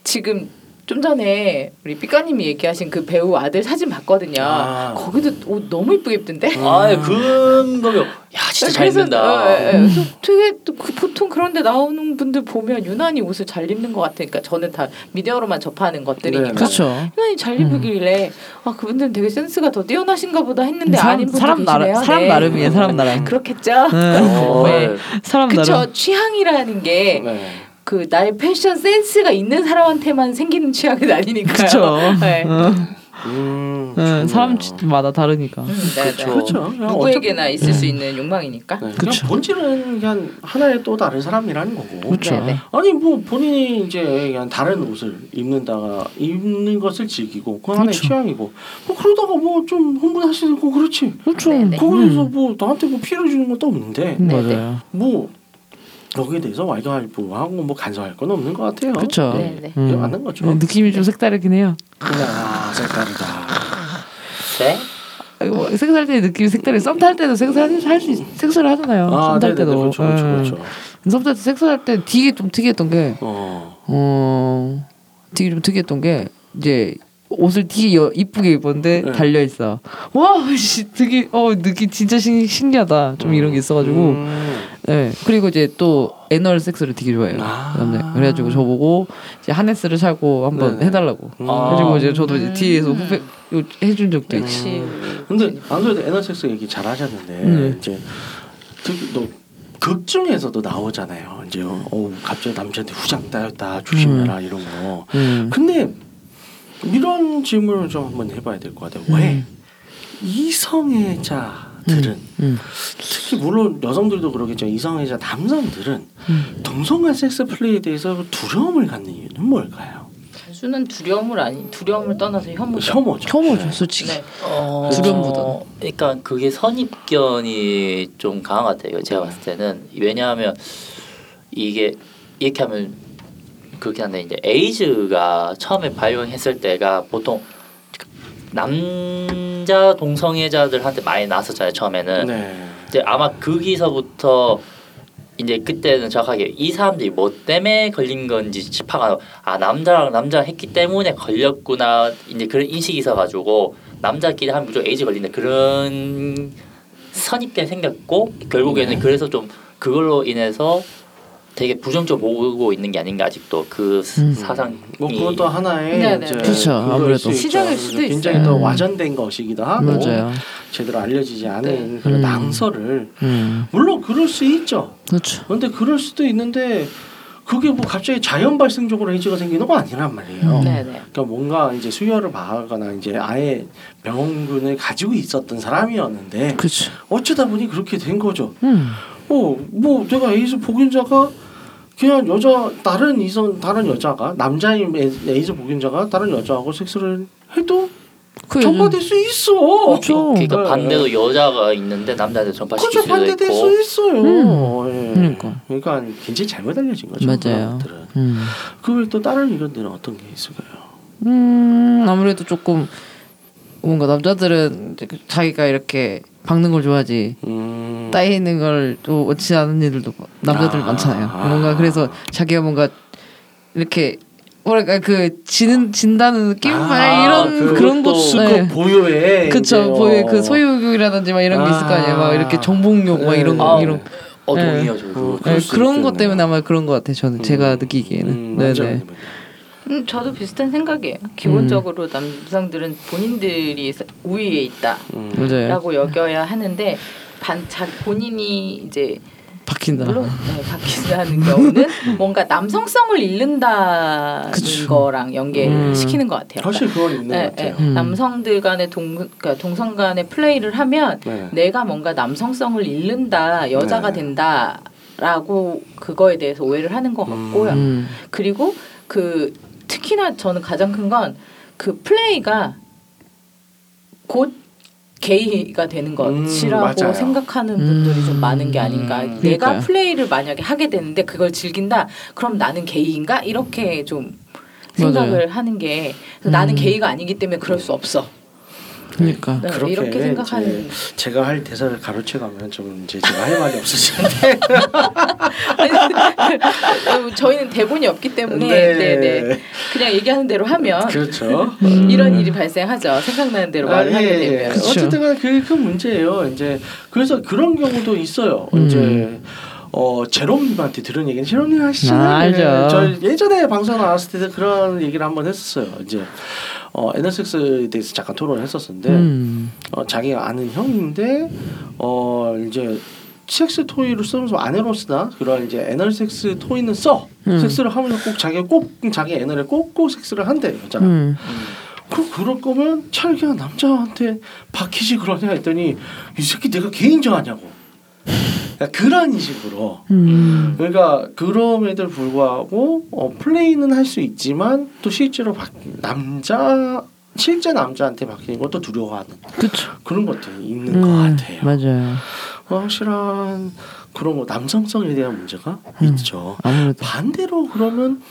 S1: 지금 좀 전에 우리 삐까님이 얘기하신 그 배우 아들 사진 봤거든요.
S2: 아.
S1: 거기도 옷 너무 이쁘게 입던데.
S3: 아 그런 거면 야 진짜 잘
S1: 그래서,
S3: 입는다.
S1: 어, 예, 예. 그래서 되게 또그 보통 그런데 나오는 분들 보면 유난히 옷을 잘 입는 것 같으니까 저는 다 미디어로만 접하는 것들이니까
S2: 네,
S5: 그렇죠.
S1: 유난히 잘 입으길래 아 그분들은 되게 센스가 더 뛰어나신가 보다 했는데
S5: 사람
S1: 아닌
S5: 사람. 나름 사람
S1: 네.
S5: 나름이에요. 사람 나름.
S1: 그렇겠죠.
S5: 네.
S3: 어,
S1: 네.
S5: 사람
S1: 그쵸
S5: 나름.
S1: 취향이라는 게
S2: 네.
S1: 그 나의 패션 센스가 있는 사람한테만 생기는 취향은 아니니까요.
S5: 그쵸.
S1: 네.
S5: 어,
S2: 음,
S5: 어,
S2: 좋네요.
S5: 사람마다 다르니까.
S1: 음, 네, 네.
S2: 그렇죠.
S1: 누구에게나 있을 수 있는 욕망이니까.
S2: 네, 그냥
S5: 그쵸.
S2: 본질은 그냥 하나의 또 다른 사람이라는 거고.
S5: 그쵸.
S1: 네, 네.
S2: 아니 뭐 본인이 이제 그냥 다른 옷을 입는다가 입는 것을 즐기고 그 하나의
S5: 그쵸.
S2: 취향이고 뭐 그러다가 뭐 좀 흥분하시고 그렇지.
S5: 그렇죠.
S1: 네, 네.
S2: 거기서 뭐 나한테 뭐 피해를 주는 것도 없는데
S5: 음,
S1: 네, 네.
S5: 맞아요.
S2: 뭐 여기에 대해서 왈가왈부하고 뭐 간섭할 건 없는 것 같아요.
S5: 그렇죠.
S1: 네, 네.
S2: 이게 맞는 거죠.
S5: 느낌이 좀 색다르긴 해요.
S2: 그냥 아 색다르다.
S3: 네?
S5: 아이고, 뭐 섹스할 때 느낌이 색다르. 썸탈 때도 섹스할 할수 섹스를 하잖아요.
S2: 아,
S5: 썸탈
S2: 네네네.
S5: 때도.
S2: 그렇죠, 그렇죠,
S5: 예.
S2: 그렇죠.
S5: 썸탈때 섹스할 때 되게 좀 특이했던 게
S2: 어,
S5: 어, 되게 좀 특이했던 게 이제 옷을 되게 여, 이쁘게 입었는데
S2: 네.
S5: 달려 있어. 와, 씨, 되게 어 느낌 진짜 신, 신기하다. 좀 이런 게 있어가지고.
S2: 음.
S5: 네. 그리고 이제 또 애널 섹스를 되게 좋아해요.
S2: 아.
S5: 그 남자. 그래가지고 저보고 이제 하네스를 사고 한번
S2: 네네.
S5: 해달라고.
S2: 음.
S5: 그래가지고 이제 저도 이제 뒤에서 후배 요- 해준 적도 있고.
S2: 근데 안 그래도 에너섹스 얘기 잘 하셨는데
S5: 네.
S2: 이제 또 극중에서도 나오잖아요. 이제 어 갑자기 남자한테 후장 따였다 조심해라 이런 거.
S5: 음.
S2: 근데 이런 질문을 좀 한번 해봐야 될 것 같아요. 왜
S5: 음.
S2: 이성애자 들은
S5: 음.
S2: 특히 물론 여성들도 그러겠죠. 이성애자 남성들은
S5: 음.
S2: 동성애 섹스 플레이에 대해서 두려움을 갖는 이유는 뭘까요?
S1: 단순한 두려움을 아니 두려움을 떠나서 혐오죠.
S2: 혐오죠.
S5: 혐오죠,
S2: 네.
S5: 솔직히.
S1: 네.
S3: 어,
S5: 두려움보다는.
S3: 그러니까 그게 선입견이 좀 강한 것 같아요. 제가 봤을 때는 왜냐하면 이게 이렇게 하면 그렇게 한데 이제 에이즈가 처음에 발병했을 때가 보통 남자 동성애자들한테 많이 났었잖아요. 처음에는
S2: 네.
S3: 이제 아마 거기서부터 이제 그때는 정확하게 이 사람들이 뭐 때문에 걸린 건지 파가 아 남자랑 남자 했기 때문에 걸렸구나 이제 그런 인식이 있어가지고 남자끼리 하면 무조건 에이즈 걸린다 그런 선입견이 생겼고 결국에는
S2: 네.
S3: 그래서 좀 그걸로 인해서 되게 부정적으로 보고 있는 게 아닌가 아직도 그
S5: 음.
S3: 사상이
S2: 뭐 그것도 하나의
S1: 네, 네.
S2: 이제
S5: 그렇죠. 아무래도.
S1: 시작일 수도
S2: 굉장히
S5: 있어요.
S2: 또
S5: 음.
S2: 와전된 것이기도 하고
S5: 맞아요.
S2: 제대로 알려지지 않은
S1: 네.
S2: 그런
S5: 음.
S2: 낭설을
S5: 음.
S2: 물론 그럴 수 있죠.
S5: 그렇죠.
S2: 그런데 그럴 수도 있는데 그게 뭐 갑자기 자연 발생적으로 에이즈가 생기는 건 아니란 말이에요.
S5: 음.
S1: 네, 네.
S2: 그러니까 뭔가 이제 수혈을 봐거나 이제 아예 병원군을 가지고 있었던 사람이었는데
S5: 그렇죠.
S2: 어쩌다 보니 그렇게 된 거죠.
S5: 음.
S2: 어, 뭐 내가 에이즈 보균자가 그냥 여자 다른 이성 다른 여자가 남자인 에- 에이즈 보균자가 다른 여자하고 섹스를 해도
S5: 그
S2: 전파될 수 있어.
S5: 그렇죠.
S3: 그러니까
S2: 네.
S3: 반대로 여자가 있는데 남자한테 전파시킬
S2: 그렇죠
S3: 수도
S2: 반대될
S3: 있고
S2: 수 있어요.
S5: 음.
S2: 예.
S5: 그러니까.
S2: 그러니까 굉장히 잘못 알려진 거죠.
S5: 맞아요. 음.
S2: 그걸 또 다른 의견들은 어떤 게 있을까요?
S5: 음 아무래도 조금 뭔가 남자들은 그 자기가 이렇게 박는 걸 좋아하지
S2: 음.
S5: 따이는 걸 또 원치 않은 애들도 남자들
S2: 아.
S5: 많잖아요. 뭔가 그래서 자기가 뭔가 이렇게 뭐랄까 그 지는 진다는 느낌 막 이런
S2: 그-
S5: 그런
S2: 또
S5: 것도
S2: 그
S5: 네.
S2: 보유에
S5: 그쵸 보여
S2: 어.
S5: 그 소유욕이라든지 막 이런 게 있을 거 아니에요. 막 이렇게 정복욕 막 이런 거
S3: 아,
S5: 이런
S3: 어
S5: 네.
S3: 동의해요 저도
S2: 어,
S5: 네, 그런 것
S2: 있겠네요.
S5: 때문에 아마 그런 것 같아요. 저는 제가
S2: 음.
S5: 느끼기에는
S2: 음,
S5: 네네
S2: 맞아요.
S1: 음, 저도 비슷한 생각이에요. 기본적으로 남성들은 본인들이 우위에
S2: 음.
S5: 맞아요.
S1: 있다라고 여겨야 하는데 반, 자, 본인이 이제
S5: 박힌다.
S1: 물론 네, 바뀐다는 경우는 뭔가 남성성을 잃는다는
S5: 그쵸.
S1: 거랑 연계시키는 것 같아요.
S2: 사실 그건 있는
S1: 네,
S2: 것 같아요.
S1: 네.
S5: 음.
S1: 남성들 간의 동, 그러니까 동성 간의 플레이를 하면
S2: 네.
S1: 내가 뭔가 남성성을 잃는다, 여자가
S2: 네.
S1: 된다라고 그거에 대해서 오해를 하는 것 같고요.
S5: 음.
S1: 그리고 그 특히나 저는 가장 큰 건 그 플레이가 곧 게이가 되는 것이라고
S2: 음, 맞아요.
S1: 생각하는 분들이 좀
S5: 음,
S1: 많은 게 아닌가.
S2: 음,
S1: 내가
S5: 그러니까요.
S1: 플레이를 만약에 하게 되는데 그걸 즐긴다. 그럼 나는 게이인가? 이렇게 좀 생각을 하는 게 나는
S5: 음.
S1: 게이가 아니기 때문에 그럴 수 없어.
S5: 그러니까
S1: 네,
S2: 그렇게
S1: 이렇게 생각하는.
S2: 제가 할 대사를 가로채 가면 좀 이제 제가 할 말이 없으시는데
S1: 어, 저희는 대본이 없기 때문에 네. 네, 그냥 얘기하는 대로 하면
S2: 그렇죠.
S1: 이런 일이 발생하죠. 생각나는 대로 말을
S2: 아,
S1: 하게
S2: 예, 예.
S1: 되면.
S5: 그쵸.
S2: 어쨌든 간에 그게 큰 문제예요. 이제 그래서 그런 경우도 있어요.
S5: 음.
S2: 이제 어 제롬님한테 들은 얘기는 제롬님 아시잖아요.
S5: 아, 알죠.
S2: 예, 저 예전에 방송 나왔을 때 그런 얘기를 한번 했었어요. 이제 어 에너섹스에 대해서 잠깐 토론을 했었는데
S5: 음.
S2: 어 자기가 아는 형인데 어 이제 섹스 토이를 쓰면서 아네로스나 그런 이제 애널 섹스 토이는 써
S5: 음.
S2: 섹스를 하면서 꼭 자기가 꼭 자기 애널에 꼭꼭 섹스를 한대 여자가
S5: 음.
S2: 그럼 그럴 거면 그냥 남자한테 박히지 그러냐 했더니 이 새끼 내가 개인적 하냐고 그러니까 그런 식으로
S5: 음.
S2: 그러니까 그럼에도 불구하고 어, 플레이는 할 수 있지만 또 실제로 박, 남자 실제 남자한테 박히는 것도 두려워하는
S5: 그쵸.
S2: 그런 것들이 있는
S5: 음,
S2: 것 같아요.
S5: 맞아요.
S2: 어, 확실한 그런 거 남성성에 대한 문제가
S5: 음.
S2: 있죠.
S5: 아무래도
S2: 반대로 그러면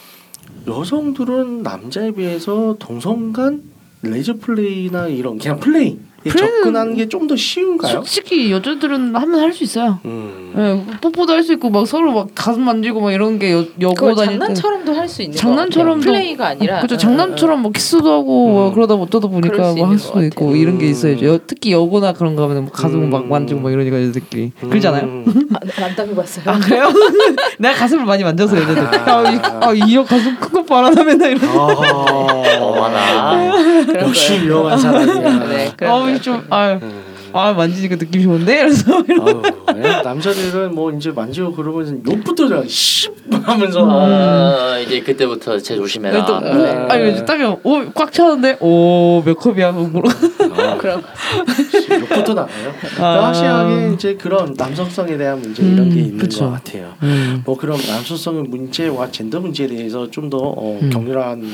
S2: 여성들은 남자에 비해서 동성간 레즈 플레이나 이런 그냥
S5: 플레이는
S2: 접근하는 게 좀 더 쉬운가요?
S5: 솔직히 여자들은 하면 할 수 있어요.
S2: 음.
S5: 예, 뽀뽀도 할 수 있고 막 서로 막 가슴 만지고 막 이런 게 여, 여고
S1: 그걸
S5: 다닐 때
S1: 장난처럼도 할 수 있는
S5: 장난처럼도-
S1: 같아요. 플레이가 아니라
S5: 그죠
S1: 응,
S5: 장난처럼 뭐 키스도 하고
S2: 음.
S5: 뭐 그러다 어쩌다 보니까 수뭐할 수도
S1: 것
S5: 있고. 이런 게 있어야죠.
S2: 음.
S5: 여, 특히 여고나 그런 거 하면 뭐 가슴 막
S2: 음.
S5: 만지고 막 이러니까 애들끼리 그러잖아요.
S2: 음.
S1: 응. 아, 안 당해봤어요.
S5: 아 그래요? 내가 가슴을 많이 만져서 얘네들
S2: 아.
S5: 아이형 가슴 큰 거 봐라 나 맨날 이런.
S2: 아,
S3: 어머나.
S1: 그런
S2: 역시
S1: 거예요.
S2: 유명한 사람이야.
S1: 네, 그런 거예요.
S5: 아좀아
S2: 음.
S5: 아, 만지니까 느낌 좋은데 이래서
S2: 예? 남자들은 뭐 이제 만지고 그러면 욕부터 그냥 씨 하면서
S3: 어, 이제 그때부터 제 조심해라.
S5: 또
S2: 네.
S5: 오, 아니 이제 딱오꽉 차는데 오몇 컵이야 뭐
S2: 아,
S1: 그런
S2: 욕부터 나와요.
S5: 아.
S2: 확실하게 이제 그런 남성성에 대한 문제 이런 게
S5: 음,
S2: 있는
S5: 그쵸.
S2: 것 같아요.
S5: 음.
S2: 뭐 그런 남성성의 문제와 젠더 문제에 대해서 좀더 어,
S5: 음.
S2: 격렬한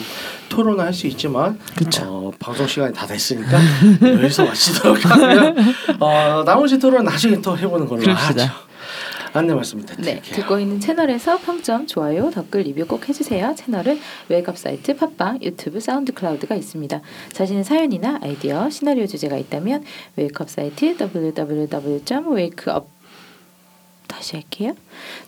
S2: 토론을 할 수 있지만. 어, 방송 시간이 다 됐으니까 여기서 마치도록 하고요. 어, 나머지 토론 은 나중에 또 해보는 걸로
S5: 그럽시다.
S2: 안내 말씀
S1: 네,
S2: 부탁드릴게요.
S1: 듣고 있는 채널에서 평점, 좋아요, 댓글, 리뷰 꼭 해주세요. 채널은 웨이크업 사이트, 팟빵, 유튜브, 사운드 클라우드가 있습니다. 자신의 사연이나 아이디어, 시나리오 주제가 있다면 웨이크업 사이트 www.wakeup 다시 할게요.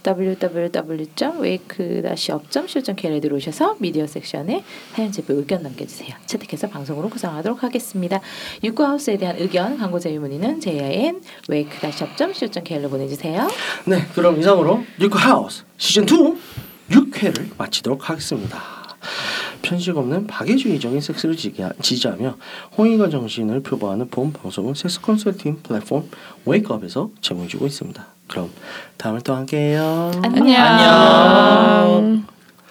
S1: www.wake-up.co.kr에 들어오셔서 미디어 섹션에 사연 제보 의견 남겨주세요. 채택해서 방송으로 구성하도록 하겠습니다. 육구하우스에 대한 의견, 광고 제휴 문의는 jin wake-up.co.kr로 보내주세요.
S2: 네, 그럼 이상으로 육구하우스 시즌 2 6회를 마치도록 하겠습니다. 편식 없는 박애주의적인 섹스를 지지하며 홍익과 정신을 표방하는 본 방송은 섹스 컨설팅 플랫폼 웨이크업에서 제공해주고 있습니다. 그럼 다음에 또 함께해요.
S1: 안녕.
S5: 안녕.